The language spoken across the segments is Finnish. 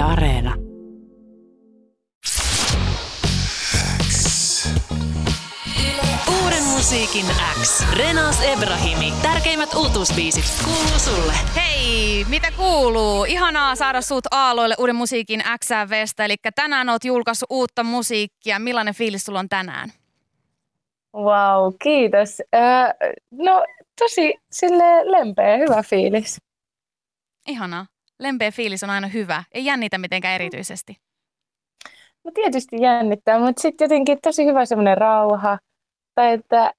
Yle Areena. Uuden musiikin X. Renas Ebrahimi. Tärkeimmät uutuusbiisit kuuluu sulle. Hei, mitä kuuluu? Ihanaa saada sut aaloille uuden musiikin XVstä. Eli tänään oot julkaissut uutta musiikkia. Millainen fiilis sulla on tänään? Wow, kiitos. Öö, no tosi sille lempeä, hyvä fiilis. Ihanaa. Lempeä fiilis on aina hyvä. Ei jännitä mitenkään erityisesti. No tietysti jännittää, mutta sitten jotenkin tosi hyvä semmoinen rauha. Tai että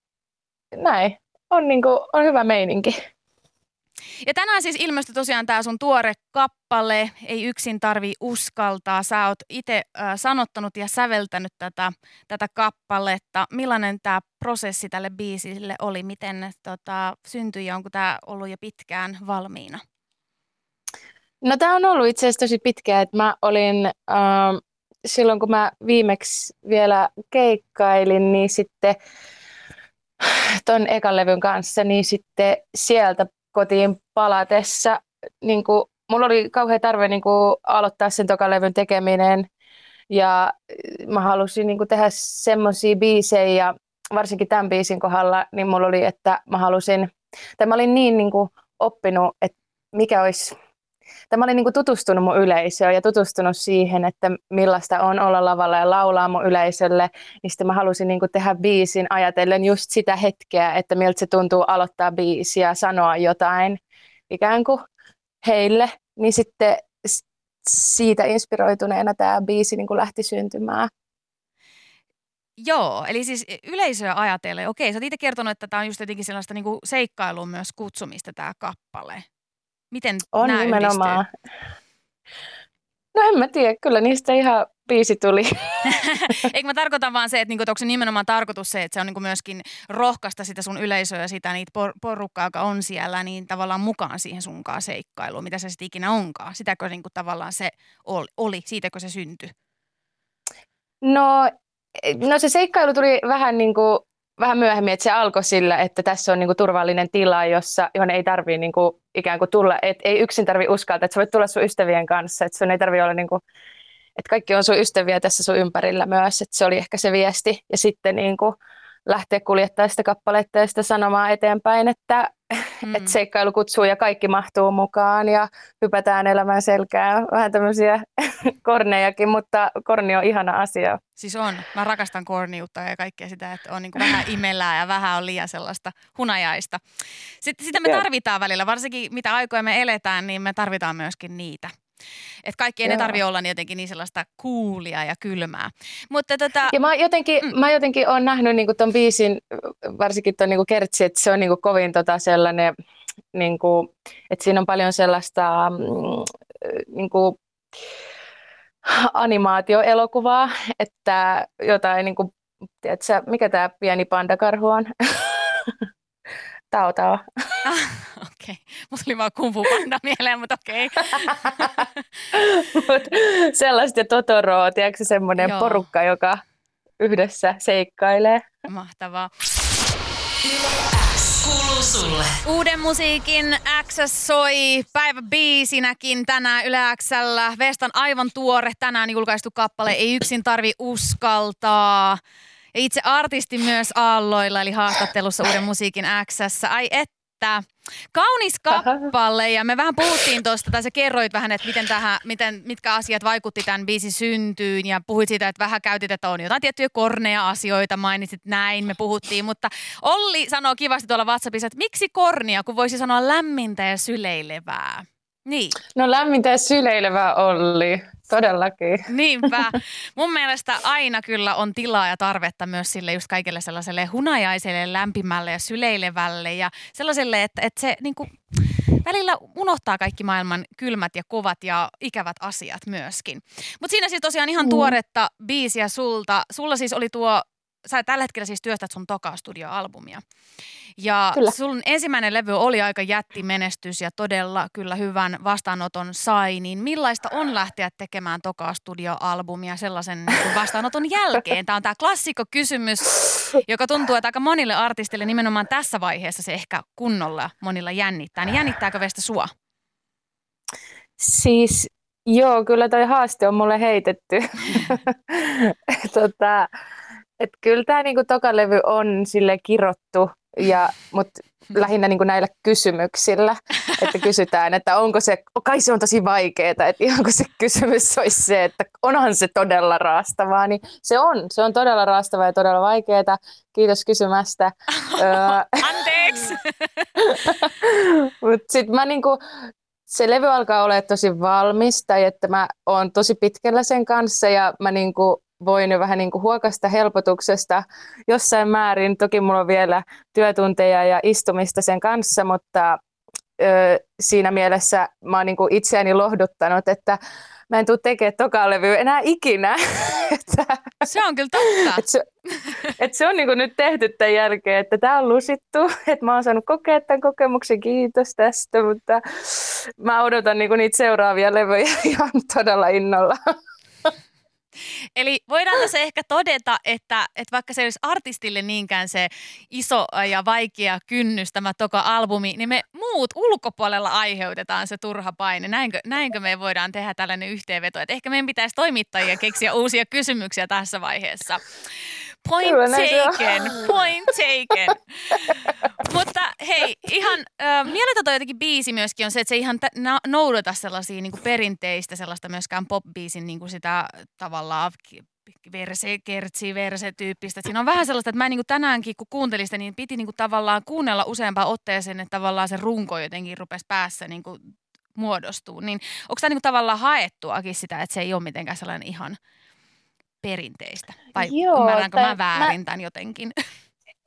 näin, on, niinku, on hyvä meininki. Ja tänään siis ilmestyi tosiaan tämä sun tuore kappale, Ei yksin tarvi uskaltaa. Sä oot itse äh, sanottanut ja säveltänyt tätä, tätä kappaletta. Millainen tämä prosessi tälle biisille oli? Miten tota, syntyi ja onko tämä ollut jo pitkään valmiina? No tämä on ollut itse asiassa tosi pitkään, että mä olin äh, silloin kun mä viimeksi vielä keikkailin, niin sitten ton ekan levyn kanssa, niin sitten sieltä kotiin palatessa, niin kuin, mulla oli kauhean tarve niin kuin, aloittaa sen tokan levyn tekeminen. Ja mä halusin niin kuin, tehdä semmoisia biisejä, varsinkin tämän biisin kohdalla, niin mulla oli, että mä halusin, tai mä olin niin, niin kuin, oppinut, että mikä olisi Tämä oli niin kuin tutustunut mun yleisöön ja tutustunut siihen, että millaista on olla lavalla ja laulaa mun yleisölle, niin sitten mä halusin niin kuin tehdä biisin ajatellen just sitä hetkeä, että miltä se tuntuu aloittaa biisiä ja sanoa jotain ikään kuin heille, niin sitten siitä inspiroituneena tämä biisi niin kuin lähti syntymään. Joo, eli siis yleisöä ajatellen, okei, sä oot itse kertonut, että tämä on just jotenkin sellaista niin seikkailua myös kutsumista tämä kappale. Miten On nämä nimenomaan. No en mä tiedä, kyllä niistä ihan biisi tuli. Eikö mä tarkoitan vaan se, että niinku, onko se nimenomaan tarkoitus se, että se on niinku myöskin rohkaista sitä sun yleisöä ja sitä niitä por- porukkaa, joka on siellä, niin tavallaan mukaan siihen sunkaan seikkailuun, mitä se sitten ikinä onkaan. Sitäkö niinku tavallaan se oli, oli, siitäkö se syntyi? No, no se seikkailu tuli vähän niin kuin vähän myöhemmin, että se alkoi sillä, että tässä on niinku turvallinen tila, jossa, johon ei tarvitse niinku ikään kuin tulla, että ei yksin tarvitse uskaltaa, että sä voit tulla sun ystävien kanssa, että sun ei tarvitse olla niinku, että kaikki on sun ystäviä tässä sun ympärillä myös, että se oli ehkä se viesti. Ja sitten niinku lähteä kuljettaa sitä kappaletta ja sitä sanomaa eteenpäin, että mm. että seikkailu kutsuu ja kaikki mahtuu mukaan ja hypätään elämän selkään. Vähän tämmöisiä kornejakin, mutta korni on ihana asia. Siis on. Mä rakastan korniutta ja kaikkea sitä, että on niin vähän imellää ja vähän on liian sellaista hunajaista. Sitten sitä me tarvitaan välillä, varsinkin mitä aikoja me eletään, niin me tarvitaan myöskin niitä. Että kaikki ei ne tarvi olla niin jotenkin niin sellaista kuulia ja kylmää. Mutta tota... Ja mä jotenkin, mm. mä jotenkin olen nähnyt niinku ton biisin, varsinkin ton niinku kertsi, että se on niinku kovin tota sellainen, niinku, että siinä on paljon sellaista mm, niinku, animaatioelokuvaa, että jotain, niinku, tiedätkö, mikä tämä pieni pandakarhu on? Tao Tao. Ah, okei. Okay. Mulla oli vaan Kung Fu Panda mieleen, mutta okei. Okay. sellaista ja Totoroa, tiedätkö semmoinen Joo. porukka, joka yhdessä seikkailee. Mahtavaa. Kuuluu sulle. Uuden musiikin X soi päivä biisinäkin tänään Yle Xllä. Vestan aivan tuore tänään julkaistu kappale Ei yksin tarvi uskaltaa. Ja itse artisti myös Aalloilla, eli haastattelussa Uuden musiikin X. Ai että, kaunis kappale ja me vähän puhuttiin tuosta, tai sä kerroit vähän, että miten tähän, miten, mitkä asiat vaikutti tämän biisin syntyyn ja puhuit siitä, että vähän käytit, että on jotain tiettyjä kornea asioita, mainitsit näin, me puhuttiin, mutta Olli sanoo kivasti tuolla WhatsAppissa, että miksi kornia, kun voisi sanoa lämmintä ja syleilevää. Niin. No lämmintä ja syleilevää Olli. Todellakin. Niinpä. Mun mielestä aina kyllä on tilaa ja tarvetta myös sille just kaikille sellaiselle hunajaiselle, lämpimälle ja syleilevälle ja sellaiselle, että, että se niin kuin, välillä unohtaa kaikki maailman kylmät ja kovat ja ikävät asiat myöskin. Mutta siinä siis tosiaan ihan mm. tuoretta biisiä sulta. Sulla siis oli tuo sä tällä hetkellä siis työstät sun toka studioalbumia. Ja kyllä. sun ensimmäinen levy oli aika jättimenestys ja todella kyllä hyvän vastaanoton sai. Niin millaista on lähteä tekemään toka studioalbumia sellaisen niin vastaanoton jälkeen? Tämä on tämä klassikko kysymys, joka tuntuu, että aika monille artistille nimenomaan tässä vaiheessa se ehkä kunnolla monilla jännittää. Niin jännittääkö Vestä sua? Siis Joo, kyllä toi haaste on mulle heitetty. tota, et kyllä tämä niinku toka levy on sille kirottu, ja, mutta lähinnä niinku näillä kysymyksillä, että kysytään, että onko se, kai se on tosi vaikeaa, että ihan se kysymys olisi se, että onhan se todella raastavaa, niin se on, se on todella raastavaa ja todella vaikeaa. Kiitos kysymästä. Anteeksi! mutta sitten mä niinku, se levy alkaa olla tosi valmis tai että mä oon tosi pitkällä sen kanssa ja mä niinku voin jo vähän niin kuin huokasta helpotuksesta jossain määrin. Toki mulla on vielä työtunteja ja istumista sen kanssa, mutta ö, siinä mielessä mä oon niin kuin itseäni lohduttanut, että mä en tule tekemään toka levyä enää ikinä. se on kyllä totta. Et se, et se on niin nyt tehty tämän jälkeen, että tämä on lusittu, että mä oon saanut kokea tämän kokemuksen, kiitos tästä, mutta mä odotan niin niitä seuraavia levyjä ihan todella innolla. Eli voidaan tässä ehkä todeta, että, että vaikka se olisi artistille niinkään se iso ja vaikea kynnys tämä toka albumi, niin me muut ulkopuolella aiheutetaan se turha paine. Näinkö, näinkö me voidaan tehdä tällainen yhteenveto? Että ehkä meidän pitäisi toimittajia keksiä uusia kysymyksiä tässä vaiheessa. Point Kyllä, taken, point taken. Mutta hei, ihan äh, mieletön jotenkin biisi myöskin on se, että se ihan t- na- noudata sellaisia niin kuin perinteistä sellaista myöskään pop-biisin niin kuin sitä tavallaan verse, kertsi, verse tyyppistä. Siinä on vähän sellaista, että mä niin kuin tänäänkin kun kuuntelin sitä, niin piti niin kuin tavallaan kuunnella useampaan otteeseen, että tavallaan se runko jotenkin rupesi päässä niin kuin muodostuu. Niin onko tämä niin kuin tavallaan haettuakin sitä, että se ei ole mitenkään sellainen ihan – perinteistä? Vai Joo, ymmärränkö mä väärin mä... tämän jotenkin?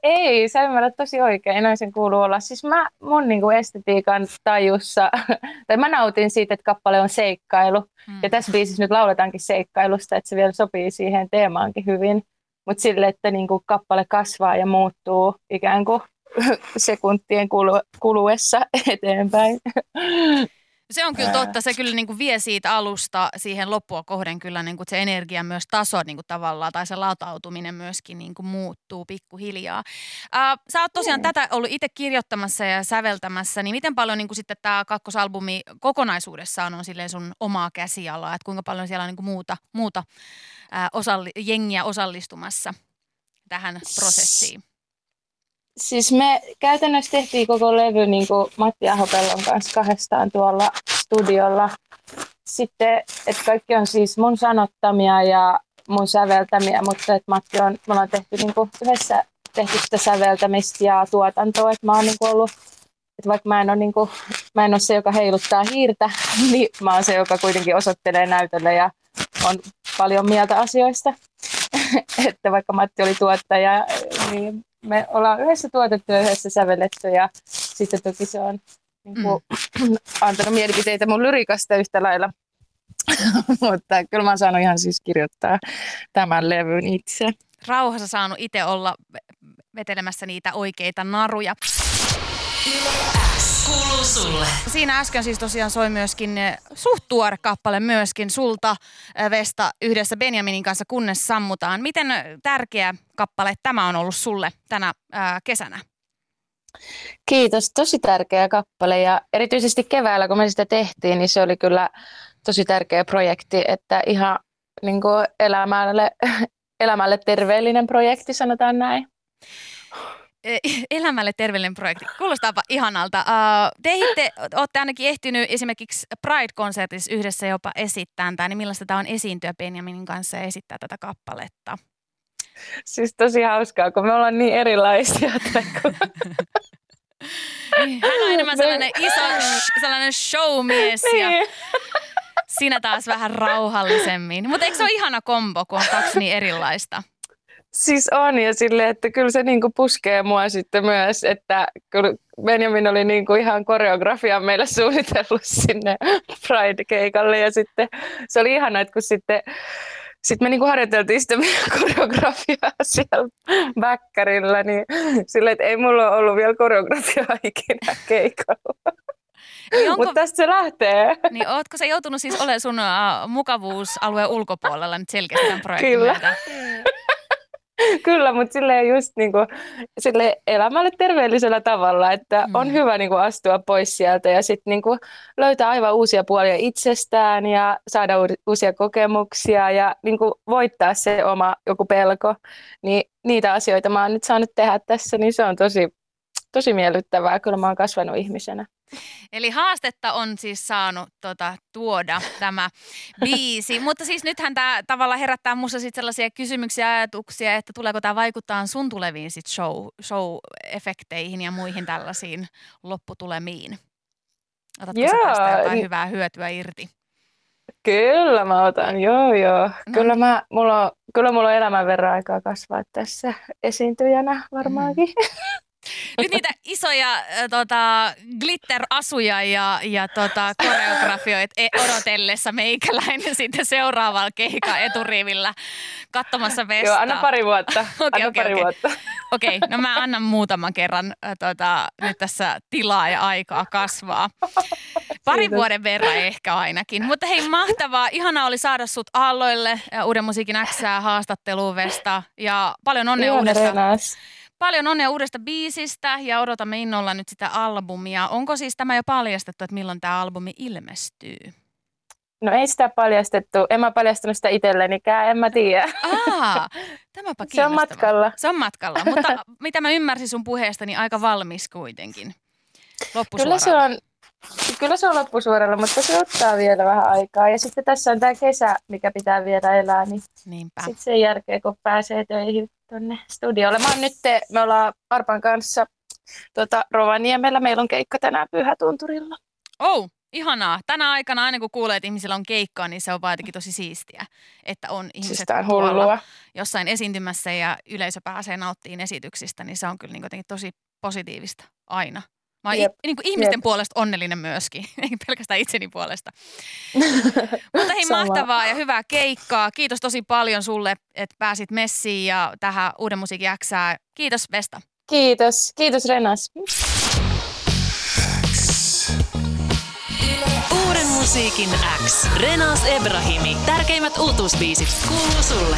Ei, sä ymmärrät tosi oikein, noin sen kuuluu olla. Siis mä mun niinku estetiikan tajussa, tai mä nautin siitä, että kappale on seikkailu. Hmm. Ja tässä biisissä nyt lauletaankin seikkailusta, että se vielä sopii siihen teemaankin hyvin. Mutta sille, että niinku kappale kasvaa ja muuttuu ikään kuin sekuntien kuluessa eteenpäin. Se on kyllä totta. Se kyllä niin kuin vie siitä alusta siihen loppua kohden kyllä niin kuin se energia myös taso niin kuin tavallaan tai se latautuminen myöskin niin kuin muuttuu pikkuhiljaa. Äh, sä oot tosiaan mm. tätä ollut itse kirjoittamassa ja säveltämässä, niin miten paljon niin kuin sitten tämä kakkosalbumi kokonaisuudessaan on silleen sun omaa käsialaa, että kuinka paljon siellä on niin kuin muuta, muuta äh, osalli, jengiä osallistumassa tähän prosessiin? Siis me käytännössä tehtiin koko levy niin kuin Matti Ahopellon kanssa kahdestaan tuolla studiolla. Sitten, että kaikki on siis mun sanottamia ja mun säveltämiä, mutta että Matti on, me ollaan tehty niin kuin yhdessä tehty sitä säveltämistä ja tuotantoa, että mä oon niin kuin ollut että vaikka mä en, ole, niin kuin, mä en ole se, joka heiluttaa hiirtä, niin mä oon se, joka kuitenkin osoittelee näytölle ja on paljon mieltä asioista. että vaikka Matti oli tuottaja, niin me ollaan yhdessä tuotettu ja yhdessä sävelletty ja sitten toki se on niin kuin, mm. antanut mielipiteitä mun lyrikasta yhtä lailla. Mutta kyllä mä oon saanut ihan siis kirjoittaa tämän levyn itse. Rauhassa saanut itse olla vetelemässä niitä oikeita naruja. Kuuluu sulle. Siinä äsken siis tosiaan soi myöskin eh, suht tuore kappale myöskin sulta eh, Vesta yhdessä Benjaminin kanssa kunnes sammutaan. Miten eh, tärkeä kappale tämä on ollut sulle tänä ää, kesänä? Kiitos, tosi tärkeä kappale ja erityisesti keväällä kun me sitä tehtiin, niin se oli kyllä tosi tärkeä projekti, että ihan niin kuin elämälle, elämälle terveellinen projekti sanotaan näin. E, elämälle terveellinen projekti. Kuulostaapa ihanalta. Uh, te itse olette ainakin ehtinyt esimerkiksi Pride-konsertissa yhdessä jopa esittää tämä, niin millaista tämä on esiintyä Benjaminin kanssa ja esittää tätä kappaletta? Siis tosi hauskaa, kun me ollaan niin erilaisia. Niin, hän on enemmän sellainen iso, sellainen showmies niin. ja sinä taas vähän rauhallisemmin. Mutta eikö se ole ihana kombo, kun on kaksi niin erilaista? Siis on ja sille, että kyllä se niinku puskee mua sitten myös, että kyllä Benjamin oli niinku ihan koreografia meille suunnitellut sinne Pride-keikalle ja sitten se oli ihana, että kun sitten sitten me niinku harjoiteltiin sitä meidän koreografiaa siellä väkkärillä, niin sille, että ei mulla ole ollut vielä koreografiaa ikinä keikalla. Niin onko... Mutta tästä se lähtee. Niin ootko sä joutunut siis olemaan sun uh, mukavuusalueen ulkopuolella nyt selkeästi tämän projektin Kyllä. Myötä? Kyllä, mutta silleen just niinku, sille elämälle terveellisellä tavalla, että on Mm. hyvä niinku astua pois sieltä ja sitten niinku löytää aivan uusia puolia itsestään ja saada u- uusia kokemuksia ja niinku voittaa se oma joku pelko. Niin niitä asioita mä oon nyt saanut tehdä tässä, niin se on tosi, tosi miellyttävää. Kyllä mä oon kasvanut ihmisenä. Eli haastetta on siis saanut tota, tuoda tämä biisi, mutta siis nythän tämä tavallaan herättää minussa sit sellaisia kysymyksiä ja ajatuksia, että tuleeko tämä vaikuttaa sun tuleviin sit show, show-efekteihin ja muihin tällaisiin lopputulemiin. Otatko sä Joo, tästä jotain niin- hyvää hyötyä irti? Kyllä mä otan, joo joo. Kyllä, mä, mulla on, kyllä mulla on elämän verran aikaa kasvaa tässä esiintyjänä varmaankin. Nyt niitä isoja äh, tota, glitter-asuja ja, ja tota, koreografioita e- odotellessa meikäläinen sitten seuraavalla keikan eturivillä katsomassa vestaa. Joo, anna pari vuotta. Okei, anna okei, pari okei. vuotta. Okei, no mä annan muutaman kerran äh, tota, nyt tässä tilaa ja aikaa kasvaa. Parin Kiitos. vuoden verran ehkä ainakin. Mutta hei, mahtavaa. Ihanaa oli saada sut aalloille ja Uuden musiikin Xää haastatteluun Vesta. Ja paljon onnea Ihana uudesta. Paljon onnea uudesta biisistä ja odotamme innolla nyt sitä albumia. Onko siis tämä jo paljastettu, että milloin tämä albumi ilmestyy? No ei sitä paljastettu. En mä paljastanut sitä itsellenikään, en mä tiedä. Aa, tämäpä Se on matkalla. Se on matkalla, mutta mitä mä ymmärsin sun puheesta, niin aika valmis kuitenkin. Kyllä se on, kyllä se on loppusuoralla, mutta se ottaa vielä vähän aikaa. Ja sitten tässä on tämä kesä, mikä pitää vielä elää, niin Niinpä. sitten sen jälkeen, kun pääsee töihin tuonne studiolle. Mä nyt, me ollaan Arpan kanssa tota, Rovaniemellä. Meillä on keikka tänään Pyhätunturilla. Oh, ihanaa. Tänä aikana aina kun kuulee, että ihmisillä on keikkaa, niin se on vaan tosi siistiä, että on ihmiset Siis hullua. jossain esiintymässä ja yleisö pääsee nauttimaan esityksistä, niin se on kyllä niin jotenkin tosi positiivista aina. Mä oon Jep, niin kuin ihmisten jep. puolesta onnellinen myöskin, eikä pelkästään itseni puolesta. Mutta hei, Sama. mahtavaa ja hyvää keikkaa. Kiitos tosi paljon sulle, että pääsit messiin ja tähän Uuden musiikin Xää. Kiitos Vesta. Kiitos. Kiitos Renas. Uuden musiikin X. Renas Ebrahimi. Tärkeimmät uutuusbiisit kuuluu sulle.